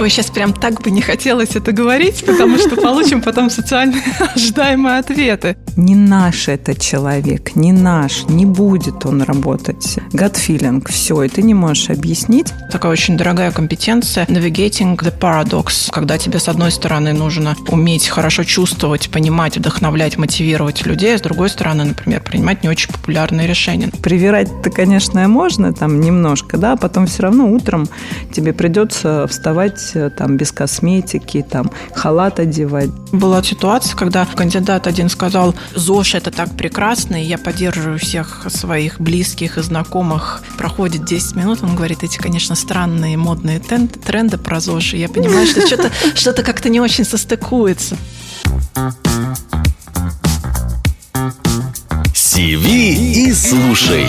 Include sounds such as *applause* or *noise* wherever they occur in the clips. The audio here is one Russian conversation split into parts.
Ой, сейчас прям так бы не хотелось это говорить, потому что получим потом социально ожидаемые ответы. Не наш этот человек, не наш, не будет он работать. Gut feeling, все, и ты не можешь объяснить. Такая очень дорогая компетенция navigating the paradox, когда тебе с одной стороны нужно уметь хорошо чувствовать, понимать, вдохновлять, мотивировать людей, а с другой стороны, например, принимать не очень популярные решения. Привирать-то, конечно, можно там немножко, да, а потом все равно утром тебе придется вставать Э, там без косметики, там халат одевать. Была ситуация, когда кандидат один сказал, ЗОЖ это так прекрасно, и я поддерживаю всех своих близких и знакомых. Проходит 10 минут, он говорит, эти, конечно, странные модные тренды про ЗОЖ, и я понимаю, что *laughs* что-то что как-то не очень состыкуется. Сиви и слушай.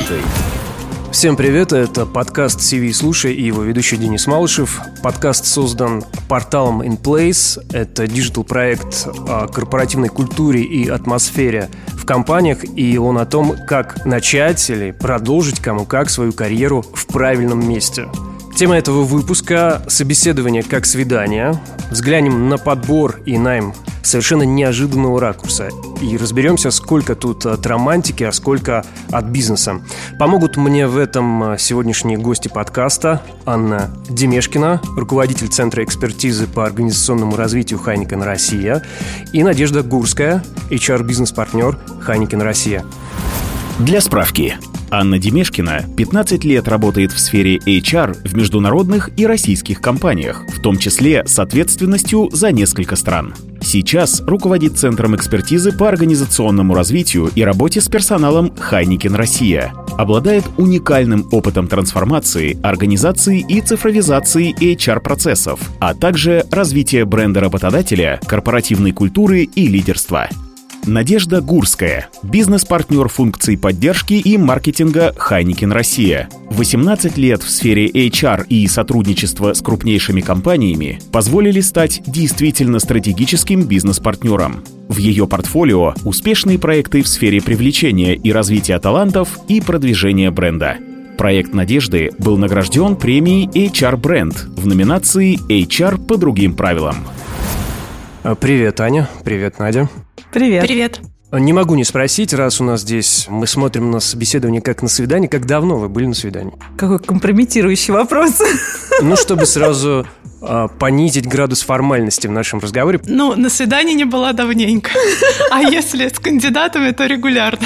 Всем привет, это подкаст CV Слушай и его ведущий Денис Малышев. Подкаст создан порталом InPlace. Это digital-проект о корпоративной культуре и атмосфере в компаниях, и он о том, как начать или продолжить кому как свою карьеру в правильном месте – Тема этого выпуска – собеседование как свидание. Взглянем на подбор и найм совершенно неожиданного ракурса. И разберемся, сколько тут от романтики, а сколько от бизнеса. Помогут мне в этом сегодняшние гости подкаста Анна Демешкина, руководитель Центра экспертизы по организационному развитию Heineken Россия, и Надежда Гурская, HR-бизнес-партнер Heineken Россия. Для справки, Анна Демешкина 15 лет работает в сфере HR в международных и российских компаниях, в том числе с ответственностью за несколько стран. Сейчас руководит Центром экспертизы по организационному развитию и работе с персоналом Heineken Россия. Обладает уникальным опытом трансформации, организации и цифровизации HR-процессов, а также развития бренда работодателя, корпоративной культуры и лидерства. Надежда Гурская, бизнес-партнер функций поддержки и маркетинга Хайникин Россия. 18 лет в сфере HR и сотрудничества с крупнейшими компаниями позволили стать действительно стратегическим бизнес-партнером. В ее портфолио успешные проекты в сфере привлечения и развития талантов и продвижения бренда. Проект «Надежды» был награжден премией HR Brand в номинации HR по другим правилам. Привет, Аня. Привет, Надя. Привет. Привет. Не могу не спросить, раз у нас здесь мы смотрим на собеседование как на свидание, как давно вы были на свидании? Какой компрометирующий вопрос. Ну, чтобы сразу а, понизить градус формальности в нашем разговоре. Ну, на свидании не была давненько. А если с кандидатами, то регулярно.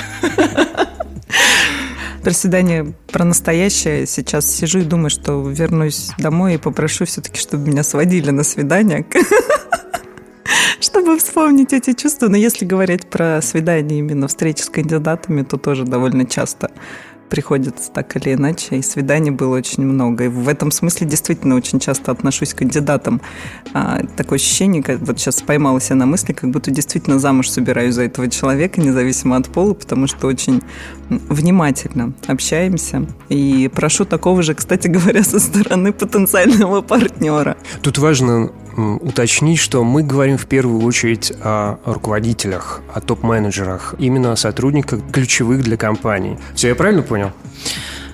Про свидание, про настоящее. Сейчас сижу и думаю, что вернусь домой и попрошу все-таки, чтобы меня сводили на свидание чтобы вспомнить эти чувства. Но если говорить про свидание, именно встречи с кандидатами, то тоже довольно часто приходится так или иначе, и свиданий было очень много. И в этом смысле действительно очень часто отношусь к кандидатам. А, такое ощущение, как вот сейчас поймалась я на мысли, как будто действительно замуж собираюсь за этого человека, независимо от пола, потому что очень внимательно общаемся. И прошу такого же, кстати говоря, *laughs* со стороны потенциального партнера. Тут важно уточнить, что мы говорим в первую очередь о руководителях, о топ-менеджерах, именно о сотрудниках ключевых для компании. Все я правильно понял?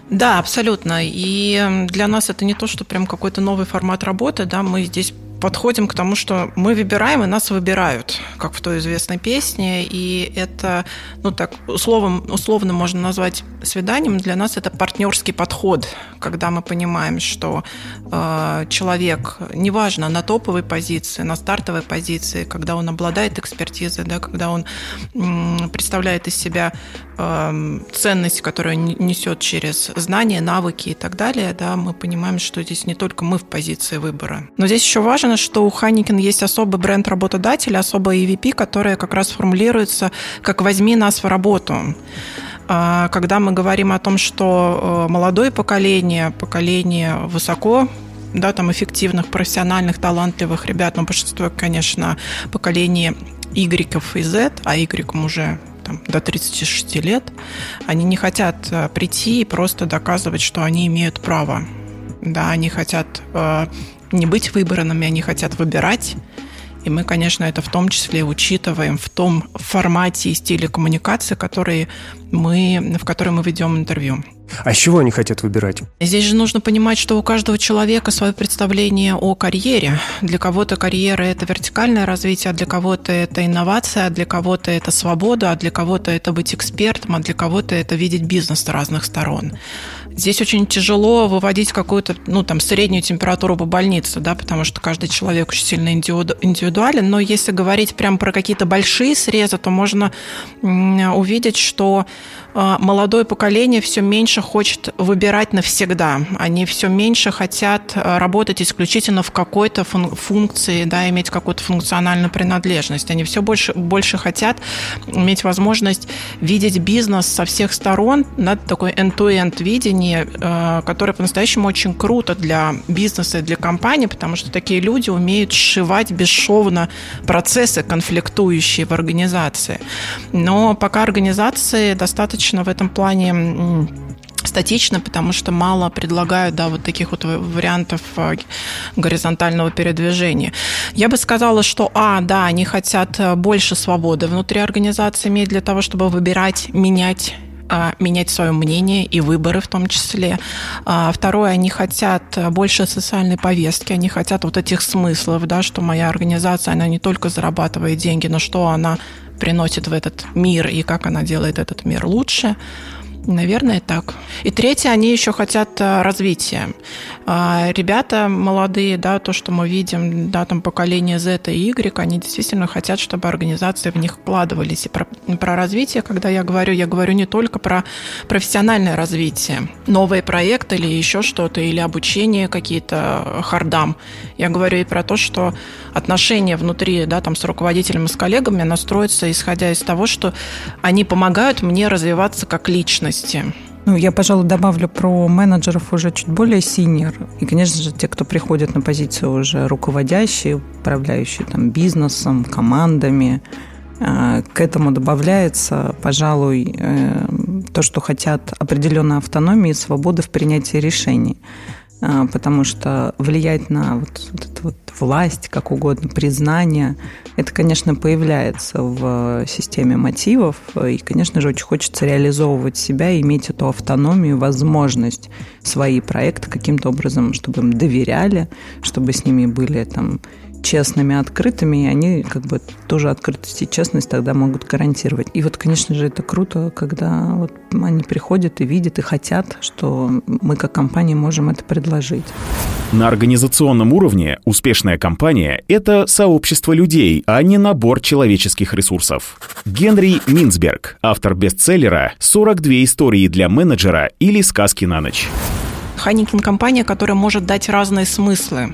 Да, абсолютно. И для нас это не то, что прям какой-то новый формат работы, да, мы здесь подходим к тому, что мы выбираем, и нас выбирают, как в той известной песне. И это, ну так, условно, условно можно назвать свиданием. Для нас это партнерский подход, когда мы понимаем, что э, человек, неважно, на топовой позиции, на стартовой позиции, когда он обладает экспертизой, да, когда он э, представляет из себя э, ценность, которую несет через знания, навыки и так далее, да, мы понимаем, что здесь не только мы в позиции выбора. Но здесь еще важно, важно, что у Ханикен есть особый бренд работодателя, особая EVP, которая как раз формулируется как «возьми нас в работу». А, когда мы говорим о том, что э, молодое поколение, поколение высоко да, там эффективных, профессиональных, талантливых ребят, но большинство, конечно, поколение Y и Z, а Y уже там, до 36 лет, они не хотят э, прийти и просто доказывать, что они имеют право. Да, они хотят э, не быть выбранными, они хотят выбирать. И мы, конечно, это в том числе учитываем в том формате и стиле коммуникации, который мы, в котором мы ведем интервью. А с чего они хотят выбирать? Здесь же нужно понимать, что у каждого человека свое представление о карьере. Для кого-то карьера – это вертикальное развитие, а для кого-то это инновация, а для кого-то это свобода, а для кого-то это быть экспертом, а для кого-то это видеть бизнес с разных сторон. Здесь очень тяжело выводить какую-то, ну, там, среднюю температуру по больнице, да, потому что каждый человек очень сильно индивидуален, но если говорить прям про какие-то большие срезы, то можно увидеть, что молодое поколение все меньше хочет выбирать навсегда. Они все меньше хотят а, работать исключительно в какой-то функции, да, иметь какую-то функциональную принадлежность. Они все больше, больше хотят иметь возможность видеть бизнес со всех сторон, да, такое end-to-end видение, а, которое по-настоящему очень круто для бизнеса и для компании, потому что такие люди умеют сшивать бесшовно процессы, конфликтующие в организации. Но пока организации достаточно достаточно в этом плане статично, потому что мало предлагают, да, вот таких вот вариантов а, горизонтального передвижения. Я бы сказала, что, а, да, они хотят э, больше свободы внутри организации иметь для того, чтобы выбирать, менять а, менять свое мнение и выборы в том числе. А, второе, они хотят больше социальной повестки, они хотят вот этих смыслов, да, что моя организация, она не только зарабатывает деньги, но что она приносит в этот мир и как она делает этот мир лучше. Наверное, так. И третье, они еще хотят э, развития. А, ребята молодые, да, то, что мы видим, да, там поколение Z и Y, они действительно хотят, чтобы организации в них вкладывались. И про, про развитие, когда я говорю, я говорю не только про профессиональное развитие, новые проекты или еще что-то, или обучение какие-то хардам. Я говорю и про то, что отношения внутри, да, там с руководителем и с коллегами настроятся, исходя из того, что они помогают мне развиваться как личность возрасте. Ну, я, пожалуй, добавлю про менеджеров уже чуть более синер. И, конечно же, те, кто приходит на позицию уже руководящие, управляющие там бизнесом, командами, э, к этому добавляется, пожалуй, э, то, что хотят определенной автономии и свободы в принятии решений. А, потому что влиять на вот, вот эту вот власть, как угодно, признание, это, конечно, появляется в системе мотивов, и, конечно же, очень хочется реализовывать себя, иметь эту автономию, возможность свои проекты каким-то образом, чтобы им доверяли, чтобы с ними были там честными, открытыми, и они как бы тоже открытость и честность тогда могут гарантировать. И вот, конечно же, это круто, когда вот они приходят и видят, и хотят, что мы как компания можем это предложить. На организационном уровне успешная компания – это сообщество людей, а не набор человеческих ресурсов. Генри Минсберг, автор бестселлера «42 истории для менеджера» или «Сказки на ночь». Хайникин – компания, которая может дать разные смыслы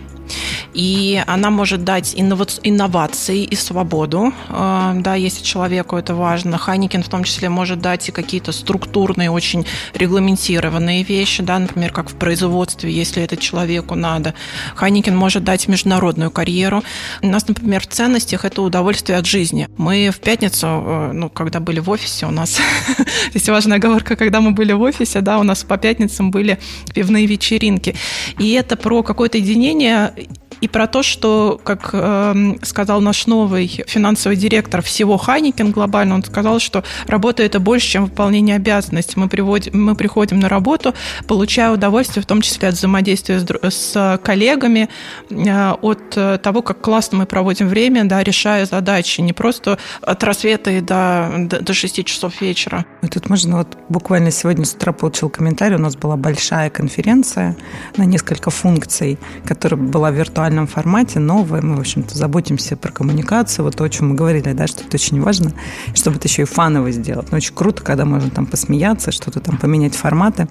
и она может дать инновации и свободу, э, да, если человеку это важно. Хайникин в том числе может дать и какие-то структурные, очень регламентированные вещи, да, например, как в производстве, если это человеку надо. Хайникин может дать международную карьеру. У нас, например, в ценностях это удовольствие от жизни. Мы в пятницу, э, ну, когда были в офисе, у нас, *laughs* здесь важная оговорка, когда мы были в офисе, да, у нас по пятницам были пивные вечеринки. И это про какое-то единение и про то, что, как э, сказал наш новый финансовый директор всего Хайникен глобально, он сказал, что работа это больше, чем выполнение обязанностей. Мы, приводим, мы приходим на работу, получая удовольствие, в том числе от взаимодействия с, с коллегами, э, от того, как классно мы проводим время, да, решая задачи, не просто от рассвета и до, до, до 6 часов вечера. И тут можно вот буквально сегодня с утра получил комментарий, у нас была большая конференция на несколько функций, которая была виртуальной виртуальном формате, новое. Мы, в общем-то, заботимся про коммуникацию, вот то, о чем мы говорили, да, что это очень важно, чтобы это еще и фаново сделать. Но ну, очень круто, когда можно там посмеяться, что-то там поменять форматы.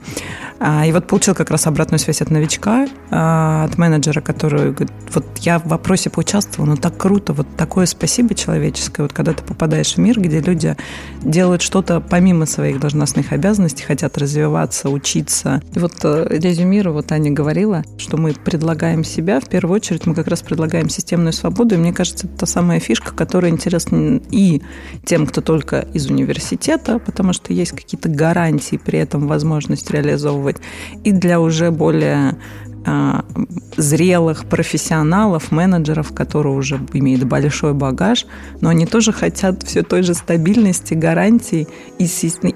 А, и вот получил как раз обратную связь от новичка, а, от менеджера, который говорит, вот я в вопросе поучаствовал, но так круто, вот такое спасибо человеческое, вот когда ты попадаешь в мир, где люди делают что-то помимо своих должностных обязанностей, хотят развиваться, учиться. И вот э, резюмирую, вот Аня говорила, что мы предлагаем себя в первую очередь очередь мы как раз предлагаем системную свободу, и мне кажется, это та самая фишка, которая интересна и тем, кто только из университета, потому что есть какие-то гарантии при этом возможность реализовывать, и для уже более зрелых профессионалов, менеджеров, которые уже имеют большой багаж, но они тоже хотят все той же стабильности, гарантий и,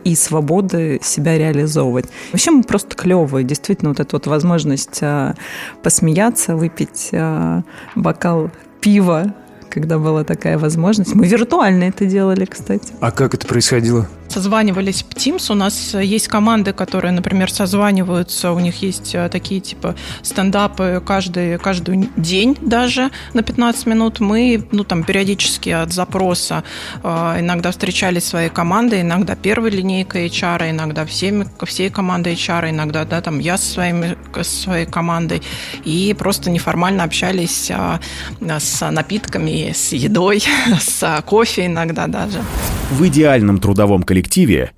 и свободы себя реализовывать. Вообще мы просто клевые. Действительно, вот эта вот возможность а, посмеяться, выпить а, бокал пива когда была такая возможность. Мы виртуально это делали, кстати. А как это происходило? Созванивались в Teams. У нас есть команды, которые, например, созваниваются. У них есть э, такие типа стендапы каждый, каждый день даже на 15 минут. Мы, ну, там, периодически от запроса э, иногда встречались своей командой, иногда первой линейкой HR, иногда всеми, всей командой HR, иногда, да, там, я со, своими, своей командой. И просто неформально общались э, с напитками, с едой, *laughs* с кофе иногда даже. В идеальном трудовом коллективе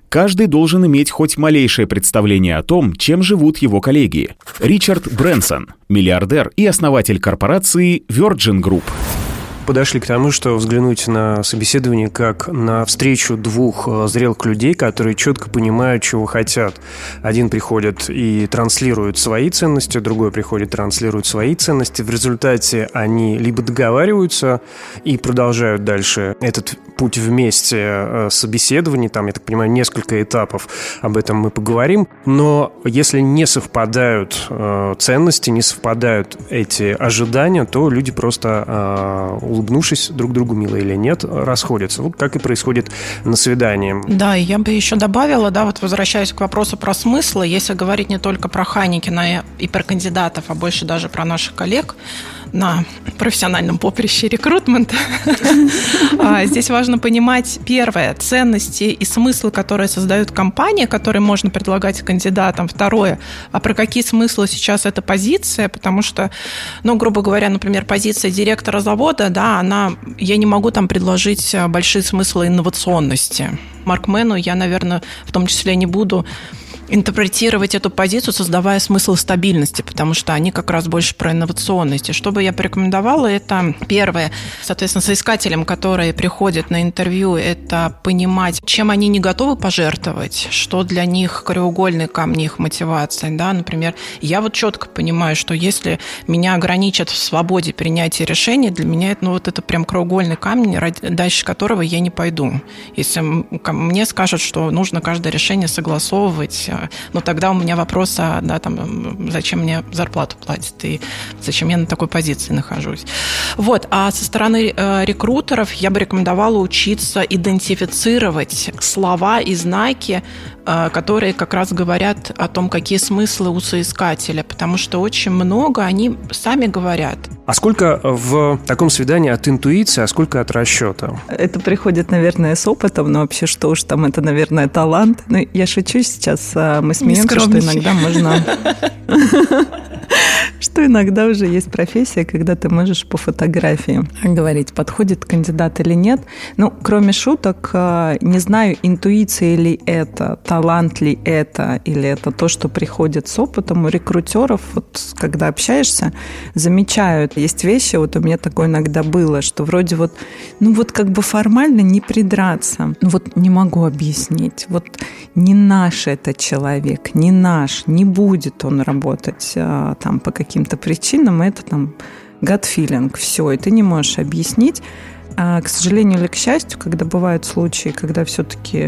каждый должен иметь хоть малейшее представление о том, чем живут его коллеги. Ричард Брэнсон, миллиардер и основатель корпорации Virgin Group подошли к тому, что взглянуть на собеседование как на встречу двух э, зрелых людей, которые четко понимают, чего хотят. Один приходит и транслирует свои ценности, другой приходит и транслирует свои ценности. В результате они либо договариваются и продолжают дальше этот путь вместе э, собеседований, там, я так понимаю, несколько этапов, об этом мы поговорим, но если не совпадают э, ценности, не совпадают эти ожидания, то люди просто улыбнувшись друг другу, мило или нет, расходятся. Вот как и происходит на свидании. Да, и я бы еще добавила, да, вот возвращаясь к вопросу про смыслы, если говорить не только про Хайникина и про кандидатов, а больше даже про наших коллег, на профессиональном поприще рекрутмента. *laughs* А, здесь важно понимать, первое, ценности и смыслы, которые создают компании, которые можно предлагать кандидатам. Второе, а про какие смыслы сейчас эта позиция, потому что, ну, грубо говоря, например, позиция директора завода, да, она, я не могу там предложить большие смыслы инновационности. Маркмену я, наверное, в том числе не буду интерпретировать эту позицию, создавая смысл стабильности, потому что они как раз больше про инновационность. И что бы я порекомендовала, это первое, соответственно, соискателям, которые приходят на интервью, это понимать, чем они не готовы пожертвовать, что для них краеугольный камни их мотивации. Да? Например, я вот четко понимаю, что если меня ограничат в свободе принятия решений, для меня это, ну, вот это прям краеугольный камень, дальше которого я не пойду. Если мне скажут, что нужно каждое решение согласовывать, но тогда у меня вопрос, а, да, там, зачем мне зарплату платят и зачем я на такой позиции нахожусь. Вот, а со стороны э, рекрутеров я бы рекомендовала учиться идентифицировать слова и знаки, которые как раз говорят о том, какие смыслы у соискателя, потому что очень много они сами говорят. А сколько в таком свидании от интуиции, а сколько от расчета? Это приходит, наверное, с опытом, но вообще что уж там, это, наверное, талант. Ну, я шучу сейчас, а мы смеемся, что иногда можно... *laughs* Что иногда уже есть профессия, когда ты можешь по фотографии говорить, подходит кандидат или нет. Ну, кроме шуток, а, не знаю, интуиция ли это, талант ли это, или это то, что приходит с опытом. У рекрутеров, вот когда общаешься, замечают, есть вещи, вот у меня такое иногда было, что вроде вот, ну вот как бы формально не придраться. Ну вот не могу объяснить. Вот не наш это человек, не наш, не будет он работать а, там по каким-то причинам, это там gut все, и ты не можешь объяснить, а, к сожалению или к счастью, когда бывают случаи, когда все-таки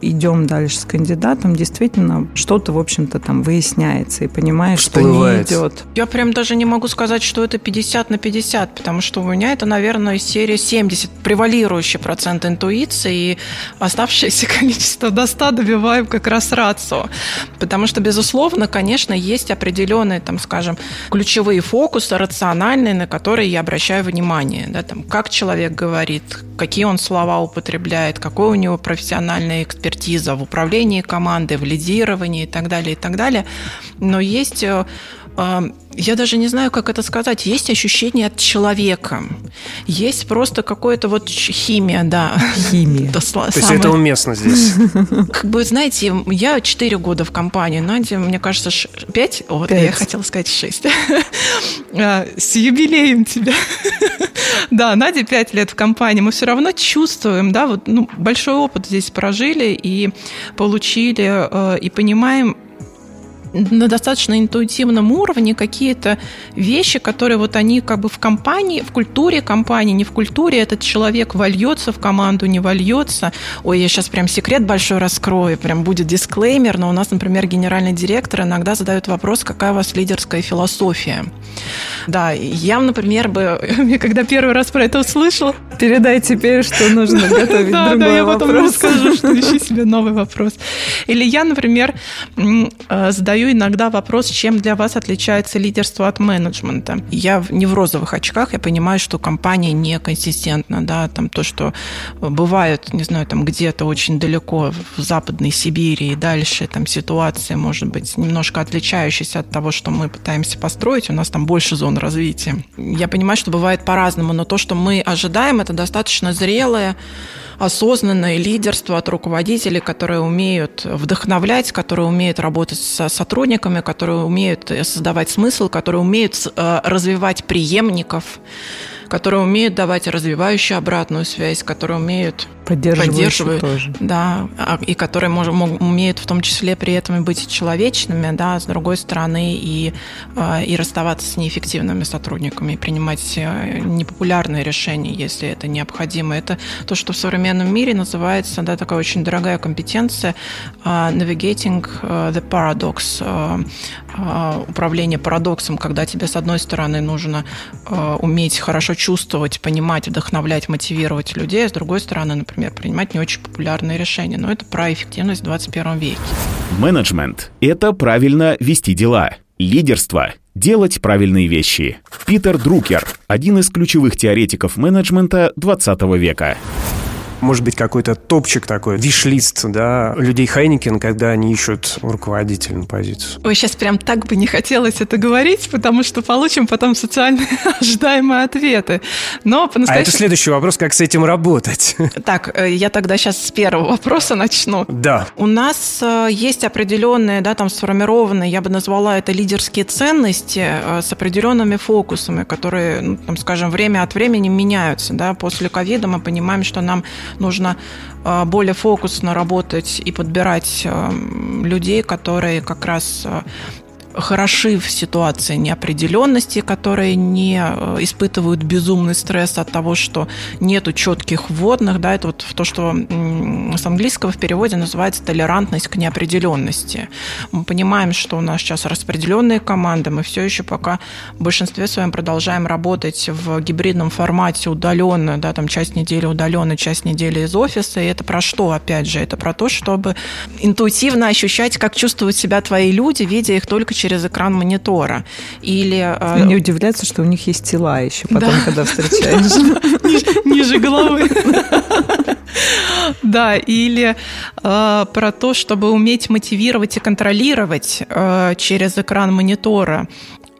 идем дальше с кандидатом, действительно что-то, в общем-то, там выясняется и понимаешь, Всплывает. что не идет. Я прям даже не могу сказать, что это 50 на 50, потому что у меня это, наверное, серия 70, превалирующий процент интуиции, и оставшееся *laughs* количество до 100 добиваем как раз рацио. Потому что, безусловно, конечно, есть определенные, там, скажем, ключевые фокусы рациональные, на которые я обращаю внимание. Да, там, как человек говорит, говорит, какие он слова употребляет, какой у него профессиональная экспертиза в управлении командой, в лидировании и так далее, и так далее. Но есть э, я даже не знаю, как это сказать, есть ощущение от человека. Есть просто какое-то вот химия, да. Химия. *laughs* То самое... есть это уместно здесь? *laughs* Как бы, знаете, я 4 года в компании, Надя, мне кажется, 5? Вот, 5. я хотела сказать 6. *laughs* А, с юбилеем тебя. Да, Надя 5 лет в компании. Мы все равно чувствуем, да, вот ну, большой опыт здесь прожили и получили, э, и понимаем, на достаточно интуитивном уровне какие-то вещи, которые вот они как бы в компании, в культуре компании, не в культуре, этот человек вольется в команду, не вольется. Ой, я сейчас прям секрет большой раскрою, прям будет дисклеймер, но у нас, например, генеральный директор иногда задает вопрос, какая у вас лидерская философия. Да, я, например, бы, *laughs* когда первый раз про это услышал... Передай теперь, что нужно *laughs* готовить да, другой да, я вопрос. потом расскажу, что ищи *laughs* себе новый вопрос. Или я, например, э, задаю иногда вопрос, чем для вас отличается лидерство от менеджмента. Я не в розовых очках, я понимаю, что компания не консистентна, да, там то, что бывает, не знаю, там где-то очень далеко в Западной Сибири и дальше там ситуация может быть немножко отличающаяся от того, что мы пытаемся построить, у нас там больше зон развития. Я понимаю, что бывает по-разному, но то, что мы ожидаем, это достаточно зрелое, осознанное лидерство от руководителей, которые умеют вдохновлять, которые умеют работать со сотрудниками, которые умеют создавать смысл, которые умеют э, развивать преемников, которые умеют давать развивающую обратную связь, которые умеют поддерживают, тоже. да, а, и которые мож, умеют в том числе при этом быть человечными, да, с другой стороны и а, и расставаться с неэффективными сотрудниками, принимать э, непопулярные решения, если это необходимо. Это то, что в современном мире называется, да, такая очень дорогая компетенция uh, navigating the paradox, uh, управление парадоксом, когда тебе с одной стороны нужно уметь хорошо чувствовать, понимать, вдохновлять, мотивировать людей, а с другой стороны, например, принимать не очень популярные решения. Но это про эффективность в 21 веке. Менеджмент – это правильно вести дела. Лидерство – делать правильные вещи. Питер Друкер – один из ключевых теоретиков менеджмента 20 века может быть, какой-то топчик такой, виш-лист, да, людей Хайникен, когда они ищут руководителя на позицию? Ой, сейчас прям так бы не хотелось это говорить, потому что получим потом социально *laughs* ожидаемые ответы. Но по-настоящему... А это следующий вопрос, как с этим работать? *laughs* Так, э, я тогда сейчас с первого вопроса начну. Да. У нас э, есть определенные, да, там сформированные, я бы назвала это лидерские ценности э, с определенными фокусами, которые, ну, там, скажем, время от времени меняются, да. После ковида мы понимаем, что нам нужно а, более фокусно работать и подбирать а, людей, которые как раз а, хороши в ситуации неопределенности, которые не э, испытывают безумный стресс от того, что нету четких вводных, да, это вот то, что с английского в переводе называется толерантность к неопределенности. Мы понимаем, что у нас сейчас распределенные команды, мы все еще пока в большинстве своем продолжаем работать в гибридном формате удаленно, да, там часть недели удаленно, часть недели из офиса, и это про что, опять же, это про то, чтобы интуитивно ощущать, как чувствуют себя твои люди, видя их только через экран монитора. Или... Э, не удивляться, что у них есть тела еще потом, да. когда *laughs* встречаешь. *laughs* Ниже головы. *laughs* Да, или э, про то, чтобы уметь мотивировать и контролировать э, через экран монитора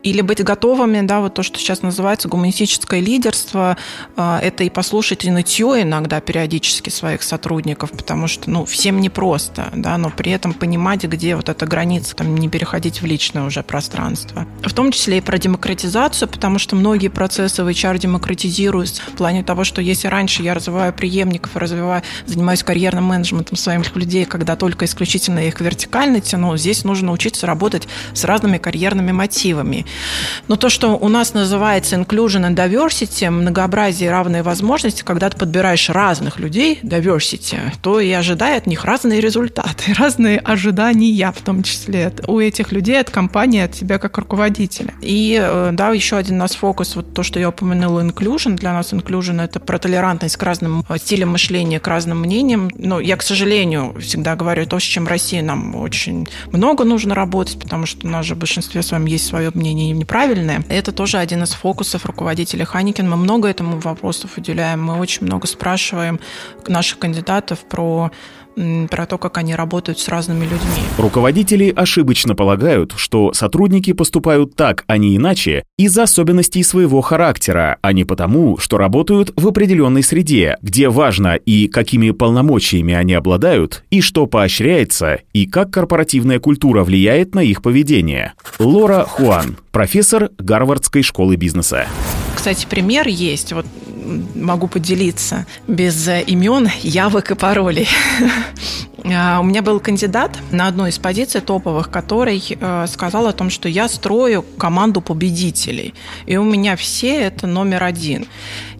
или быть готовыми, да, вот то, что сейчас называется гуманистическое лидерство, а, это и послушать и нытье иногда периодически своих сотрудников, потому что, ну, всем непросто, да, но при этом понимать, где вот эта граница, там, не переходить в личное уже пространство. В том числе и про демократизацию, потому что многие процессы в HR демократизируются в плане того, что если раньше я развиваю преемников, развиваю, занимаюсь карьерным менеджментом своих людей, когда только исключительно их вертикально тяну, здесь нужно учиться работать с разными карьерными мотивами. Но то, что у нас называется inclusion and diversity, многообразие и равные возможности, когда ты подбираешь разных людей, diversity, то и ожидай от них разные результаты, *laughs* разные ожидания в том числе у этих людей, от компании, от тебя как руководителя. И э, да, еще один у нас фокус, вот то, что я упомянула, inclusion. Для нас inclusion – это про толерантность к разным стилям мышления, к разным мнениям. Но я, к сожалению, всегда говорю, то, с чем России нам очень много нужно работать, потому что у нас же в большинстве с вами есть свое мнение они неправильные. Это тоже один из фокусов руководителя Ханикин. Мы много этому вопросов уделяем, мы очень много спрашиваем наших кандидатов про про то, как они работают с разными людьми. Руководители ошибочно полагают, что сотрудники поступают так, а не иначе, из-за особенностей своего характера, а не потому, что работают в определенной среде, где важно и какими полномочиями они обладают, и что поощряется, и как корпоративная культура влияет на их поведение. Лора Хуан, профессор Гарвардской школы бизнеса. Кстати, пример есть. Вот могу поделиться без имен, явок и паролей. *laughs* А, у меня был кандидат на одну из позиций топовых, который э, сказал о том, что я строю команду победителей, и у меня все это номер один.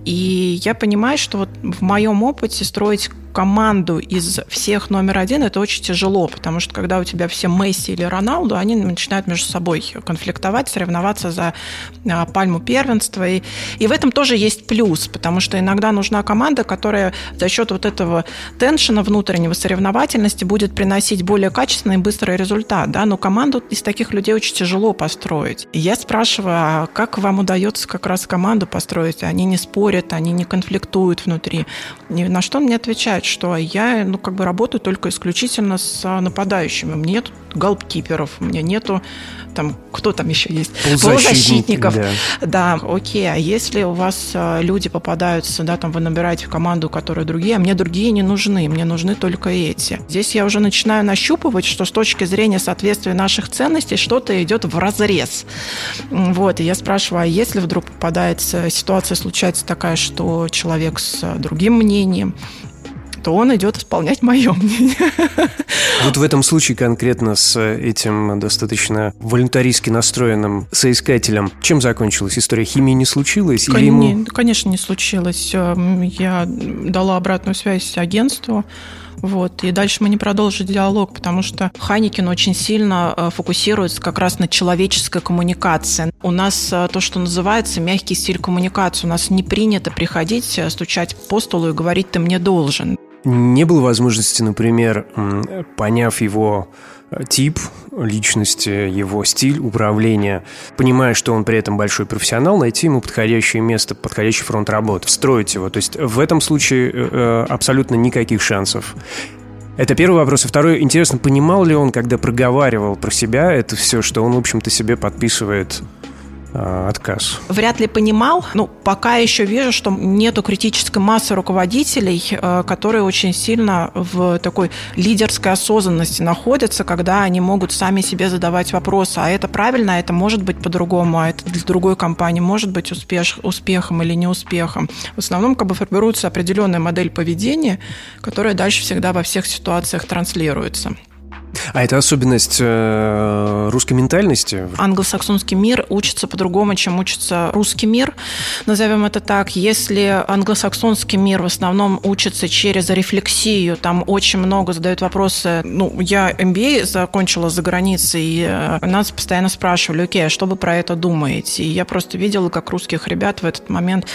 И я понимаю, что вот в моем опыте строить команду из всех номер один, это очень тяжело, потому что когда у тебя все Месси или Роналду, они начинают между собой конфликтовать, соревноваться за а, пальму первенства. И, и в этом тоже есть плюс, потому что иногда нужна команда, которая за счет вот этого теншена внутреннего соревновательности будет приносить более качественный и быстрый результат. Да? Но команду из таких людей очень тяжело построить. И я спрашиваю, а как вам удается как раз команду построить? Они не спорят, они не конфликтуют внутри. И на что он мне отвечает? что я ну, как бы работаю только исключительно с нападающими. У меня нет голдкиперов, у меня нету там, кто там еще есть? Полузащитников. Да. да, окей. А если у вас а, люди попадаются, да, там вы набираете в команду, которые другие, а мне другие не нужны, мне нужны только эти. Здесь я уже начинаю нащупывать, что с точки зрения соответствия наших ценностей что-то идет в разрез. Вот, и я спрашиваю, а если вдруг попадается ситуация, случается такая, что человек с другим мнением, то он идет исполнять мое мнение. Вот в этом случае конкретно с этим достаточно волюнтаристски настроенным соискателем, чем закончилась история? Химии не случилось? Кон- или ему... Конечно, не случилось. Эм, я дала обратную связь агентству, вот. И дальше мы не продолжили диалог, потому что Ханикин очень сильно э, фокусируется как раз на человеческой коммуникации. У нас э, то, что называется мягкий стиль коммуникации. У нас не принято приходить, э, стучать по столу и говорить «ты мне должен». Не было возможности, например, поняв его э, тип личности, его стиль управления, понимая, что он при этом большой профессионал, найти ему подходящее место, подходящий фронт работы, встроить его. То есть в этом случае э, э, абсолютно никаких шансов. Это первый вопрос. И второй, интересно, понимал ли он, когда проговаривал про себя это все, что он, в общем-то, себе подписывает отказ. Вряд ли понимал. Ну, пока еще вижу, что нету критической массы руководителей, э, которые очень сильно в такой лидерской осознанности находятся, когда они могут сами себе задавать вопросы, а это правильно, а это может быть по-другому, а это для другой компании может быть успех, успехом или неуспехом. В основном как бы формируется определенная модель поведения, которая дальше всегда во всех ситуациях транслируется. А это особенность э, русской ментальности? Англосаксонский мир учится по-другому, чем учится русский мир, назовем это так. Если англосаксонский мир в основном учится через рефлексию, там очень много задают вопросы. Ну, я MBA закончила за границей, и э, нас постоянно спрашивали, окей, а что вы про это думаете? И я просто видела, как русских ребят в этот момент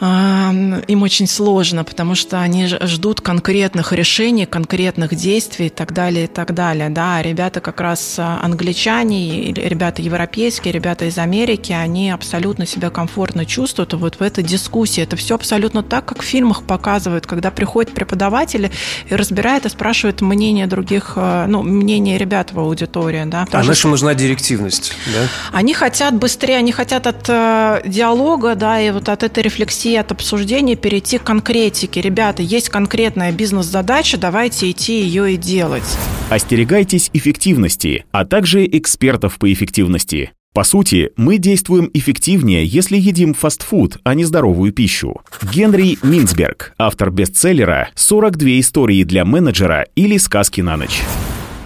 им очень сложно, потому что они ждут конкретных решений, конкретных действий и так далее, и так далее. Да, ребята как раз а, англичане, ребята европейские, ребята из Америки, они абсолютно себя комфортно чувствуют вот в этой дискуссии. Это все абсолютно так, как в фильмах показывают, когда приходят преподаватели и разбирают и спрашивают мнение других, а, ну, мнение ребят в аудитории. Да, а нашим нужна директивность, да? Они хотят быстрее, они хотят от э, диалога, да, и вот от этой рефлексии перейти от обсуждения, перейти к конкретике. Ребята, есть конкретная бизнес-задача, давайте идти ее и делать. Остерегайтесь эффективности, а также экспертов по эффективности. По сути, мы действуем эффективнее, если едим фастфуд, а не здоровую пищу. Генри Минцберг, автор бестселлера «42 истории для менеджера» или «Сказки на ночь».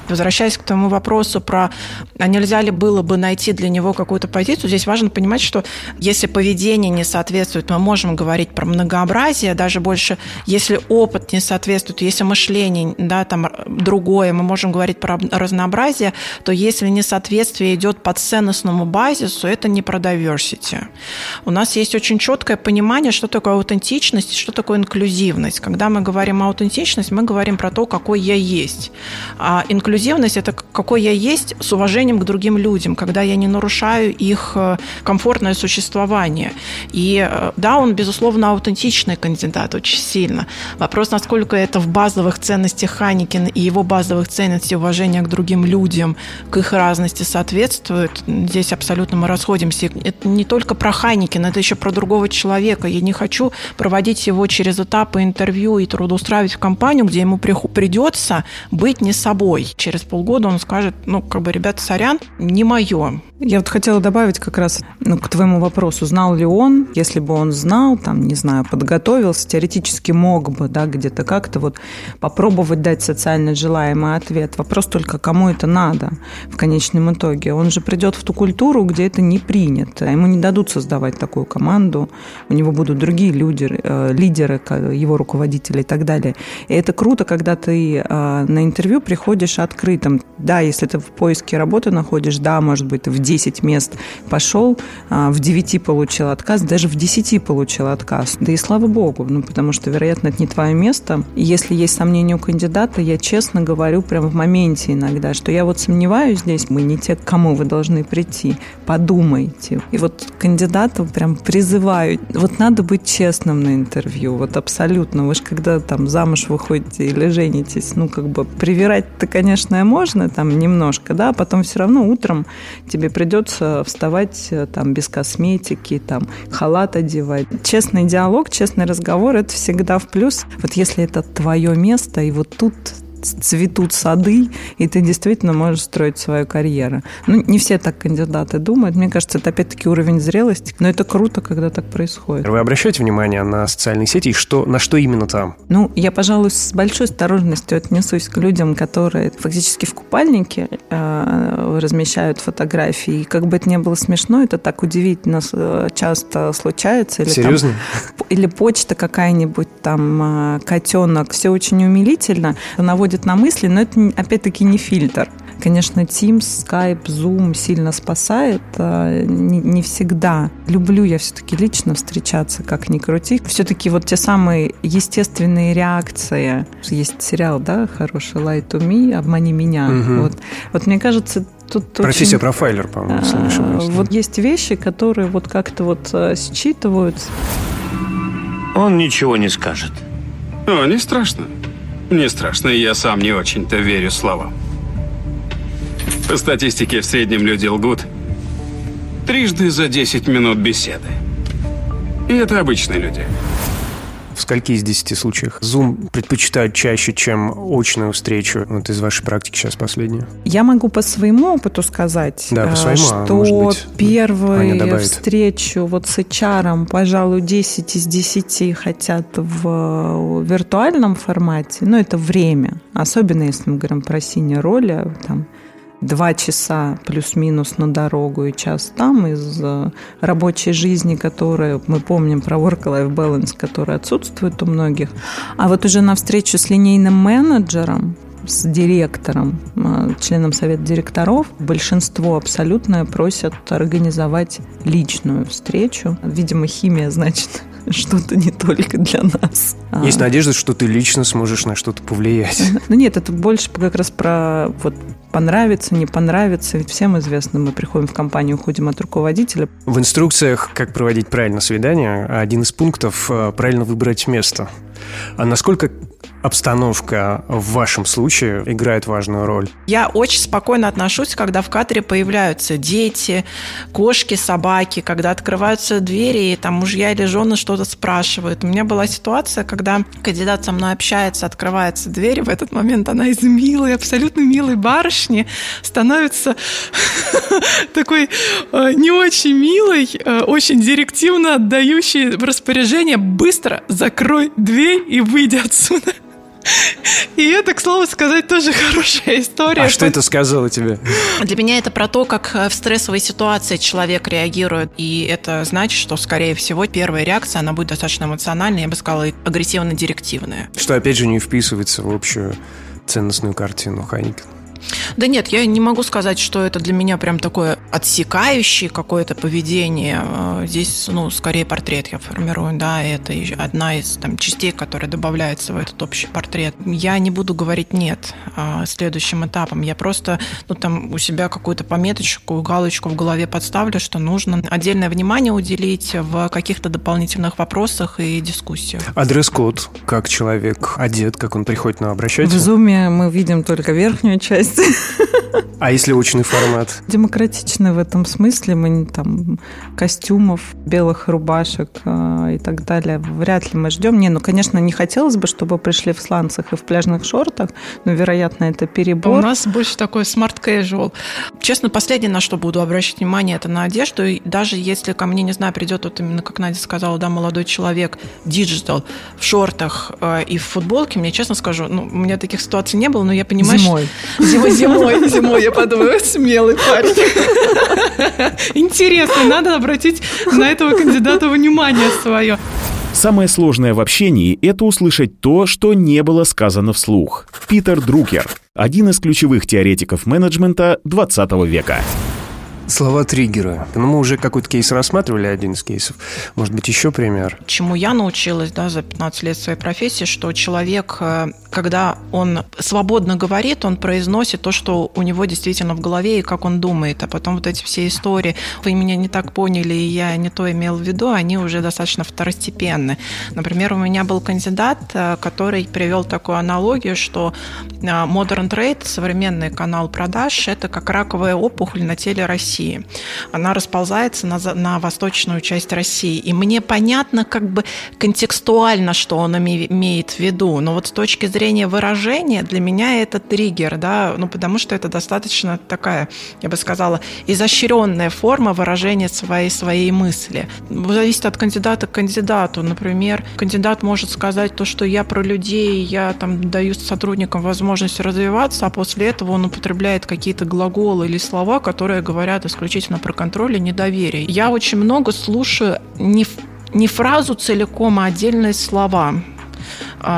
Возвращаясь к тому вопросу про, а нельзя ли было бы найти для него какую-то позицию, здесь важно понимать, что если поведение не соответствует, мы можем говорить про многообразие, даже больше, если опыт не соответствует, если мышление да, там, другое, мы можем говорить про разнообразие, то если несоответствие идет по ценностному базису, это не про diversity. У нас есть очень четкое понимание, что такое аутентичность, что такое инклюзивность. Когда мы говорим о аутентичности, мы говорим про то, какой я есть. А инклюзивность инклюзивность – это какой я есть с уважением к другим людям, когда я не нарушаю их э, комфортное существование. И э, да, он, безусловно, аутентичный кандидат очень сильно. Вопрос, насколько это в базовых ценностях Ханикина и его базовых ценностей уважения к другим людям, к их разности соответствует, здесь абсолютно мы расходимся. Это не только про Ханикина, это еще про другого человека. Я не хочу проводить его через этапы интервью и трудоустраивать в компанию, где ему придется быть не собой через полгода он скажет, ну, как бы, ребята, сорян, не мое. Я вот хотела добавить как раз ну, к твоему вопросу, знал ли он, если бы он знал, там, не знаю, подготовился, теоретически мог бы, да, где-то как-то вот попробовать дать социально желаемый ответ. Вопрос только, кому это надо в конечном итоге. Он же придет в ту культуру, где это не принято. Ему не дадут создавать такую команду, у него будут другие люди, э, лидеры, его руководители и так далее. И это круто, когда ты э, на интервью приходишь открытым. Да, если ты в поиске работы находишь, да, может быть, ты в 10 мест пошел, а, в 9 получил отказ, даже в 10 получил отказ. Да и слава богу, ну, потому что, вероятно, это не твое место. И если есть сомнения у кандидата, я честно говорю прямо в моменте иногда, что я вот сомневаюсь здесь, мы не те, к кому вы должны прийти. Подумайте. И вот кандидатов прям призываю. Вот надо быть честным на интервью. Вот абсолютно. Вы же когда там замуж выходите или женитесь, ну, как бы привирать-то, конечно, можно там немножко, да, а потом все равно утром тебе придется вставать э, там без косметики, там халат одевать. Честный диалог, честный разговор – это всегда в плюс. Вот если это твое место, и вот тут цветут сады, и ты действительно можешь строить свою карьеру. Ну, не все так кандидаты думают. Мне кажется, это опять-таки уровень зрелости. Но это круто, когда так происходит. Вы обращаете внимание на социальные сети и что, на что именно там? Ну, я, пожалуй, с большой осторожностью отнесусь к людям, которые фактически в купальнике э, размещают фотографии. И как бы это ни было смешно, это так удивительно часто случается. Или Серьезно? Там, или почта какая-нибудь, там, э, котенок. Все очень умилительно. Наводит наводит на мысли, но это опять-таки не фильтр. Конечно, Teams, Skype, Zoom сильно спасает. А, не, не всегда. Люблю я все-таки лично встречаться, как ни крути. Все-таки вот те самые естественные реакции. Есть сериал, да, хороший Light to Me, Обмани меня. Угу. Вот. вот мне кажется, тут Профессия очень, профайлер, по-моему, если не ошибаюсь. Вот есть вещи, которые вот как-то вот э, считываются. Он ничего не скажет. О, не страшно. Не страшно, я сам не очень-то верю словам. По статистике, в среднем люди лгут трижды за 10 минут беседы. И это обычные люди в скольки из десяти случаях Zoom предпочитают чаще, чем очную встречу? Вот из вашей практики сейчас последнюю. Я могу по своему опыту сказать, да, по своему, а что а быть, первую встречу вот с HR, пожалуй, 10 из 10 хотят в виртуальном формате, но это время. Особенно если мы говорим про синие роли, там, два часа плюс-минус на дорогу и час там из э, рабочей жизни, которая, мы помним про work-life balance, который отсутствует у многих. А вот уже на встречу с линейным менеджером, с директором, э, членом совета директоров, большинство абсолютно просят организовать личную встречу. Видимо, химия, значит, *laughs* что-то не только для нас. Есть а. надежда, что ты лично сможешь на что-то повлиять. *laughs* Ну нет, это больше как раз про вот понравится, не понравится. Ведь всем известно, мы приходим в компанию, уходим от руководителя. В инструкциях, как проводить правильно свидание, один из пунктов – правильно выбрать место. А насколько обстановка в вашем случае играет важную роль? Я очень спокойно отношусь, когда в катере появляются дети, кошки, собаки, когда открываются двери, и там мужья или жены что-то спрашивают. У меня была ситуация, когда кандидат со мной общается, открывается дверь, в этот момент она из милой, абсолютно милой барышни становится *laughs* такой э, не очень милой, э, очень директивно отдающей распоряжение «быстро закрой дверь и выйди отсюда». И это, к слову сказать, тоже хорошая история. А что это сказала тебе? Для меня это про то, как в стрессовой ситуации человек реагирует. И это значит, что, скорее всего, первая реакция, она будет достаточно эмоциональная, я бы сказала, агрессивно-директивная. Что, опять же, не вписывается в общую ценностную картину Хайникена. Да нет, я не могу сказать, что это для меня прям такое отсекающее какое-то поведение. Э, здесь, ну, скорее портрет я формирую, да, это одна из там частей, которая добавляется в этот общий портрет. Я не буду говорить нет а, следующим этапом. Я просто, ну, там у себя какую-то пометочку, галочку в голове подставлю, что нужно отдельное внимание уделить в каких-то дополнительных вопросах и дискуссиях. А дресс-код, как человек одет, как он приходит на обращать? В зуме мы видим только верхнюю часть. *laughs* А если очный формат? Демократичный в этом смысле. Мы не там костюмов, белых рубашек э, и так далее. Вряд ли мы ждем. Не, ну, конечно, не хотелось бы, чтобы пришли в сланцах и в пляжных шортах, но, вероятно, это перебор. У нас больше такой smart casual. Честно, последнее, на что буду обращать внимание, это на одежду. И даже если ко мне, не знаю, придет вот именно, как Надя сказала, да, молодой человек, digital, в шортах э, и в футболке, мне честно скажу, ну, у меня таких ситуаций не было, но я понимаю... Зимой. Что... *laughs* Зимой, зимой, зимой, я подумаю, смелый парень. Интересно, надо обратить на этого кандидата внимание свое. Самое сложное в общении – это услышать то, что не было сказано вслух. Питер Друкер – один из ключевых теоретиков менеджмента 20 века. Слова триггера. Ну, мы уже какой-то кейс рассматривали, один из кейсов. Может быть, еще пример? Чему я научилась да, за 15 лет своей профессии, что человек, э, когда он свободно говорит, он произносит то, что у него действительно в голове и как он думает. А потом вот эти все истории, вы меня не так поняли, и я не то имел в виду, они уже достаточно второстепенны. Например, у меня был кандидат, э, который привел такую аналогию, что э, Modern Trade, современный канал продаж, это как раковая опухоль на теле России России. Она расползается на, на восточную часть России. И мне понятно как бы контекстуально, что он имеет в виду. Но вот с точки зрения выражения для меня это триггер, да, ну потому что это достаточно такая, я бы сказала, изощренная форма выражения своей, своей мысли. Зависит от кандидата к кандидату. Например, кандидат может сказать то, что я про людей, я там даю сотрудникам возможность развиваться, а после этого он употребляет какие-то глаголы или слова, которые говорят говорят исключительно про контроль и недоверие. Я очень много слушаю не, не фразу целиком, а отдельные слова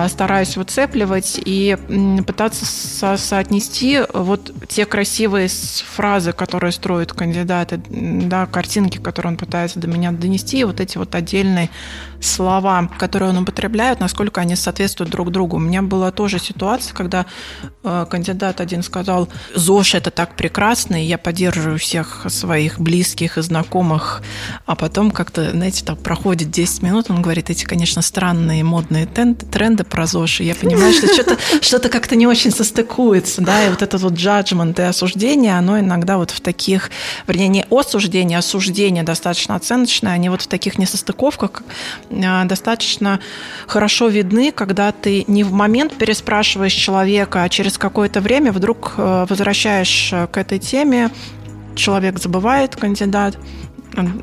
стараюсь выцепливать и пытаться со соотнести вот те красивые фразы, которые строят кандидаты, да, картинки, которые он пытается до меня донести, и вот эти вот отдельные слова, которые он употребляет, насколько они соответствуют друг другу. У меня была тоже ситуация, когда э, кандидат один сказал, ЗОЖ это так прекрасно, и я поддерживаю всех своих близких и знакомых, а потом как-то, знаете, так проходит 10 минут, он говорит, эти, конечно, странные модные тренды про ЗОЖ, и я понимаю, что что-то что как-то не очень состыкуется, да, и вот этот вот джаджмент и осуждение, оно иногда вот в таких, вернее, не осуждение, а осуждение достаточно оценочное, они вот в таких несостыковках а, достаточно хорошо видны, когда ты не в момент переспрашиваешь человека, а через какое-то время вдруг э, возвращаешь э, к этой теме, человек забывает, кандидат,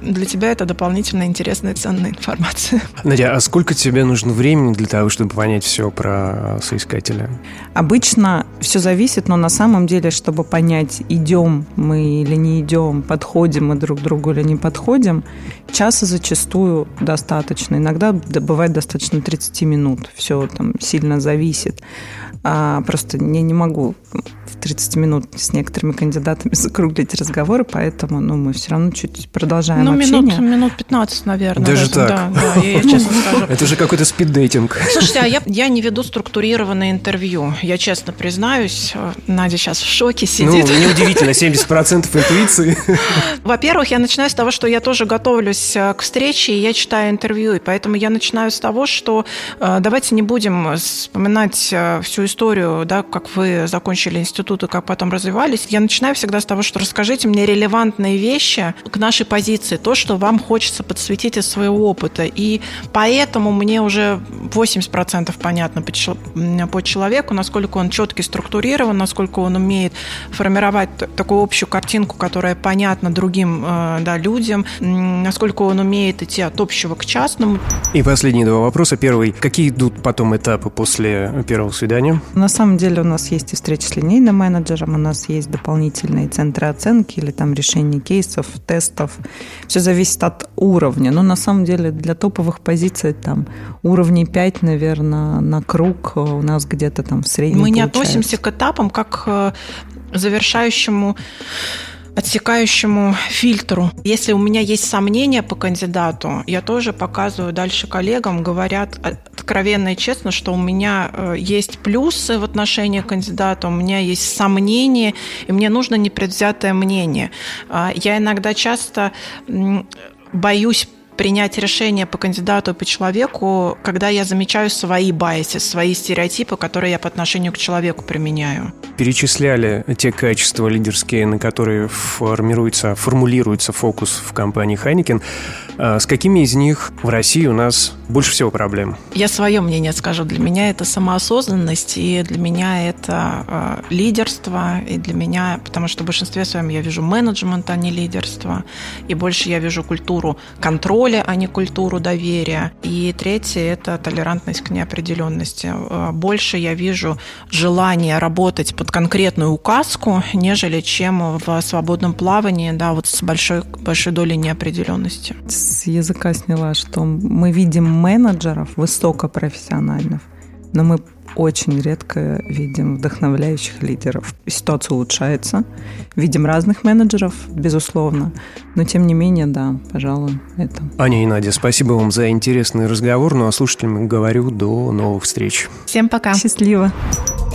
для тебя это дополнительно интересная и ценная информация. Надя, а сколько тебе нужно времени для того, чтобы понять все про соискателя? Обычно все зависит, но на самом деле, чтобы понять, идем мы или не идем, подходим мы друг к другу или не подходим, часа зачастую достаточно. Иногда бывает достаточно 30 минут. Все там сильно зависит. А просто я не могу 30 минут с некоторыми кандидатами закруглить разговоры, поэтому ну, мы все равно чуть продолжаем ну, общение. Минут, минут 15, наверное. Даже, даже. так? Да, да, я, я честно *laughs* скажу. Это же какой-то спиддейтинг. Слушайте, а я, я не веду структурированное интервью. Я честно признаюсь. Надя сейчас в шоке сидит. Ну, неудивительно, 70% *laughs* интуиции. Во-первых, я начинаю с того, что я тоже готовлюсь э, к встрече, и я читаю интервью. И поэтому я начинаю с того, что э, давайте не будем вспоминать э, всю историю, да, как вы закончили институт и как потом развивались. Я начинаю всегда с того, что расскажите мне релевантные вещи к нашей позиции, то, что вам хочется подсветить из своего опыта. И поэтому мне уже 80% понятно по человеку, насколько он четкий, структурирован, насколько он умеет формировать такую общую картинку, которая понятна другим э, да, людям, насколько он умеет идти от общего к частному. И последние два вопроса. Первый. Какие идут потом этапы после первого свидания? На самом деле у нас есть и встреча с линейным менеджером, у нас есть дополнительные центры оценки или там решение кейсов, тестов. Все зависит от уровня. Но на самом деле для топовых позиций там уровней 5, наверное, на круг у нас где-то там в среднем Мы не получается. относимся к этапам как к завершающему отсекающему фильтру. Если у меня есть сомнения по кандидату, я тоже показываю дальше коллегам, говорят откровенно и честно, что у меня э, есть плюсы в отношении кандидата, у меня есть сомнения, и мне нужно непредвзятое мнение. А, я иногда часто боюсь принять решение по кандидату по человеку, когда я замечаю свои байси, свои стереотипы, которые я по отношению к человеку применяю. Перечисляли те качества лидерские, на которые формируется, формулируется фокус в компании. А с какими из них в России у нас больше всего проблем? Я свое мнение скажу. Для меня это самоосознанность, и для меня это э, лидерство, и для меня, потому что в большинстве своем я вижу менеджмент, а не лидерство, и больше я вижу культуру контроля, а не культуру доверия. И третье – это толерантность к неопределенности. Э, больше я вижу желание работать под конкретную указку, нежели чем в свободном плавании, да, вот с большой, большой долей неопределенности с языка сняла, что мы видим менеджеров высокопрофессиональных, но мы очень редко видим вдохновляющих лидеров. Ситуация улучшается. Видим разных менеджеров, безусловно. Но тем не менее, да, пожалуй, это. Аня и Надя, спасибо вам за интересный разговор. Ну а слушателям говорю до новых встреч. Всем пока. Счастливо.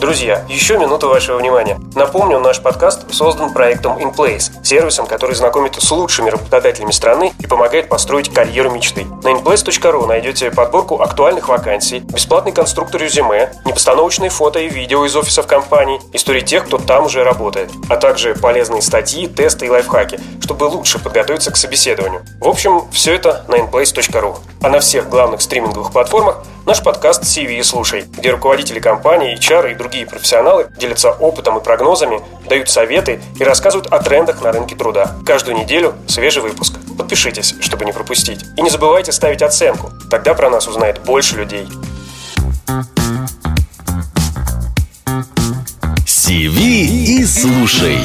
Друзья, еще минуту вашего внимания. Напомню, наш подкаст создан проектом InPlace, сервисом, который знакомит с лучшими работодателями страны и помогает построить карьеру мечты. На inplace.ru найдете подборку актуальных вакансий, бесплатный конструктор резюме, непостановочные фото и видео из офисов компаний, истории тех, кто там уже работает, а также полезные статьи, тесты и лайфхаки, чтобы лучше подготовиться к собеседованию. В общем, все это на inplace.ru. А на всех главных стриминговых платформах наш подкаст CV «Слушай», где руководители компании, HR и другие профессионалы делятся опытом и прогнозами, дают советы и рассказывают о трендах на рынке труда. Каждую неделю свежий выпуск. Подпишитесь, чтобы не пропустить. И не забывайте ставить оценку, тогда про нас узнает больше людей. CV и слушай.